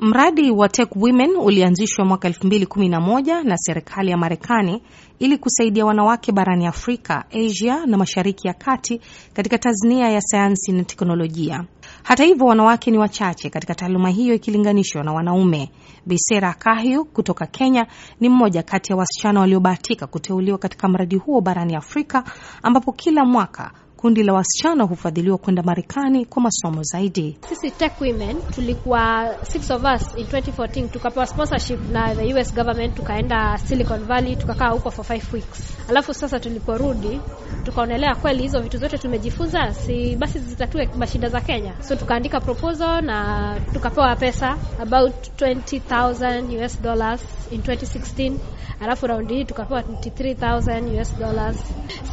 Mradi wa Tech Women ulianzishwa mwaka 2011 na serikali ya Marekani ili kusaidia wanawake barani Afrika, Asia na Mashariki ya Kati katika tasnia ya sayansi na teknolojia. Hata hivyo, wanawake ni wachache katika taaluma hiyo ikilinganishwa na wanaume. Bisera Kahyu kutoka Kenya ni mmoja kati ya wasichana waliobahatika kuteuliwa katika mradi huo barani Afrika ambapo kila mwaka kundi la wasichana hufadhiliwa kwenda Marekani kwa masomo zaidi. Sisi Tech Women tulikuwa six of us in 2014, tukapewa sponsorship na the US government, tukaenda Silicon Valley tukakaa huko for five weeks. Alafu sasa tuliporudi tukaonelea kweli hizo vitu zote tumejifunza, si basi zitatue mashida za Kenya. So tukaandika proposal na tukapewa pesa about 20000 US dollars in 2016, alafu raundi hii tukapewa 23000 US dollars,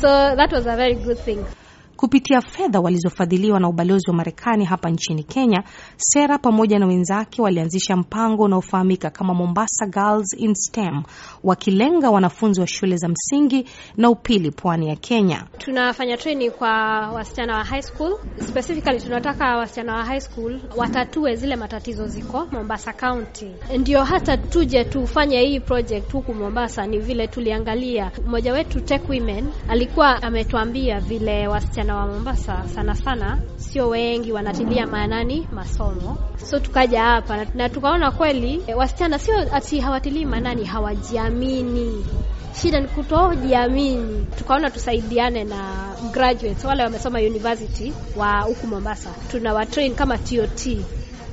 so that was a very good thing. Kupitia fedha walizofadhiliwa na ubalozi wa Marekani hapa nchini Kenya, Sera pamoja na wenzake walianzisha mpango unaofahamika kama Mombasa Girls in STEM, wakilenga wanafunzi wa shule za msingi na upili pwani ya Kenya. Tunafanya training kwa wasichana wa high school. Specifically tunataka wasichana wa high school watatue zile matatizo ziko Mombasa County. Ndio hata tuje tufanye hii project huku Mombasa, ni vile tuliangalia mmoja wetu Tech Women alikuwa ametuambia vile wasichana wa Mombasa sana sana sio wengi wanatilia maanani masomo, so tukaja hapa na tukaona kweli e, wasichana sio ati hawatilii maanani, hawajiamini. Shida ni kutojiamini. Tukaona tusaidiane na graduates wale wamesoma university wa huku Mombasa, tuna watrain kama TOT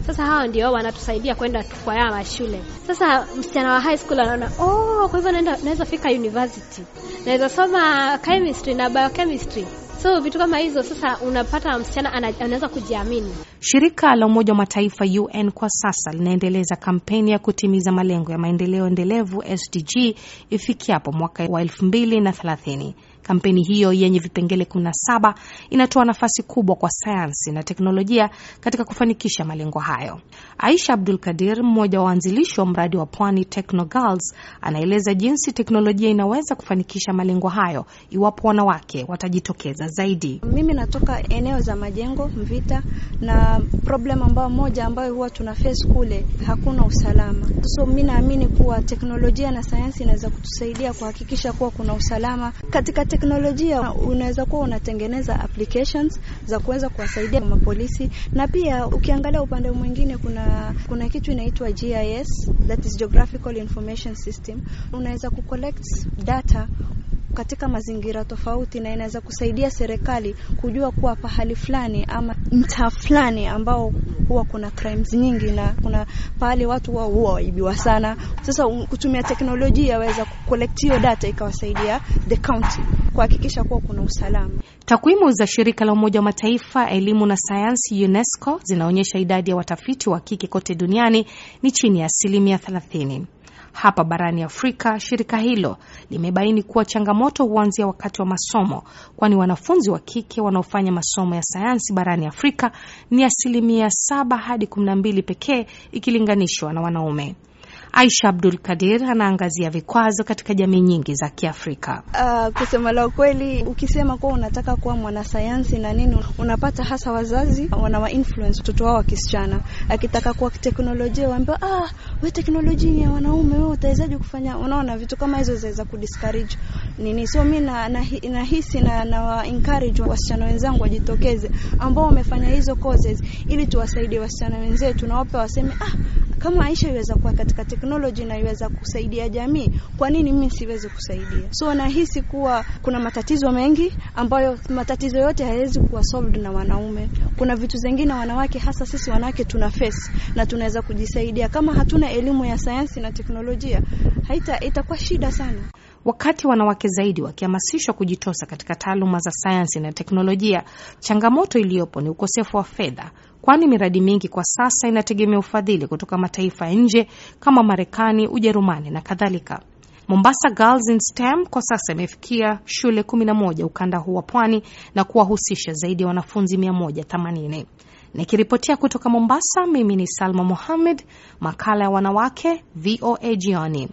sasa hawa ndio wanatusaidia kwenda kwa haya mashule. Sasa msichana wa high school anaona oh, kwa hivyo naweza fika university, naweza soma chemistry na biochemistry so vitu kama hizo. Sasa unapata msichana anaweza kujiamini. Shirika la Umoja wa Mataifa UN kwa sasa linaendeleza kampeni ya kutimiza malengo ya maendeleo endelevu SDG ifikiapo mwaka wa elfu mbili na thelathini. Kampeni hiyo yenye vipengele 17 inatoa nafasi kubwa kwa sayansi na teknolojia katika kufanikisha malengo hayo. Aisha Abdul Kadir, mmoja wa waanzilishi wa mradi wa Pwani Techno Girls, anaeleza jinsi teknolojia inaweza kufanikisha malengo hayo iwapo wanawake watajitokeza zaidi. Mimi natoka eneo za majengo Mvita, na problem ambayo moja ambayo huwa tuna face kule, hakuna usalama. So mimi naamini kuwa teknolojia na sayansi inaweza kutusaidia kuhakikisha kuwa kuna usalama katika teknolojia unaweza kuwa unatengeneza applications za kuweza kuwasaidia mapolisi, na pia ukiangalia upande mwingine, kuna kuna kitu inaitwa GIS, that is Geographical Information System. Unaweza kucollect data katika mazingira tofauti, na inaweza kusaidia serikali kujua kuwa pahali fulani ama mtaa fulani ambao huwa kuna crimes nyingi na kuna pahali watu huwa huwa waibiwa sana. Sasa kutumia teknolojia yaweza kucollect hiyo data ikawasaidia the county kuhakikisha kuwa kuna usalama. Takwimu za shirika la Umoja wa Mataifa elimu na sayansi UNESCO zinaonyesha idadi ya watafiti wa kike kote duniani ni chini ya asilimia 30. Hapa barani Afrika, shirika hilo limebaini kuwa changamoto huanzia wakati wa masomo, kwani wanafunzi wa kike wanaofanya masomo ya sayansi barani Afrika ni asilimia 7 hadi 12 pekee ikilinganishwa na wanaume. Aisha Abdul Kadir anaangazia vikwazo katika jamii nyingi za Kiafrika. Uh, kusema la ukweli, ukisema kuwa unataka kuwa mwanasayansi na nini, unapata hasa wazazi wanawa influence watoto wao wa kisichana. Akitaka kuwa teknolojia, waambia ah, we teknolojia ni ya wanaume, wewe utawezaje kufanya? Unaona, vitu kama hizo zaweza kudiscourage nini. So mi na, na, nahisi na, na encourage wasichana wenzangu wajitokeze, ambao wamefanya hizo courses, ili tuwasaidie wasichana wenzetu na waseme ah, kama Aisha iweza kuwa katika teknoloji na iweza kusaidia jamii, kwa nini mimi siwezi kusaidia? So nahisi kuwa kuna matatizo mengi ambayo matatizo yote hayawezi kuwa solved na wanaume. Kuna vitu zingine wanawake, hasa sisi wanawake, tuna face na tunaweza kujisaidia. Kama hatuna elimu ya sayansi na teknolojia, haita itakuwa shida sana. Wakati wanawake zaidi wakihamasishwa kujitosa katika taaluma za sayansi na teknolojia, changamoto iliyopo ni ukosefu wa fedha, kwani miradi mingi kwa sasa inategemea ufadhili kutoka mataifa ya nje kama Marekani, Ujerumani na kadhalika. Mombasa Girls in STEM kwa sasa imefikia shule 11 ukanda huu wa pwani na kuwahusisha zaidi ya wanafunzi 180. Nikiripotia kutoka Mombasa, mimi ni Salma Mohamed, makala ya wanawake, VOA jioni.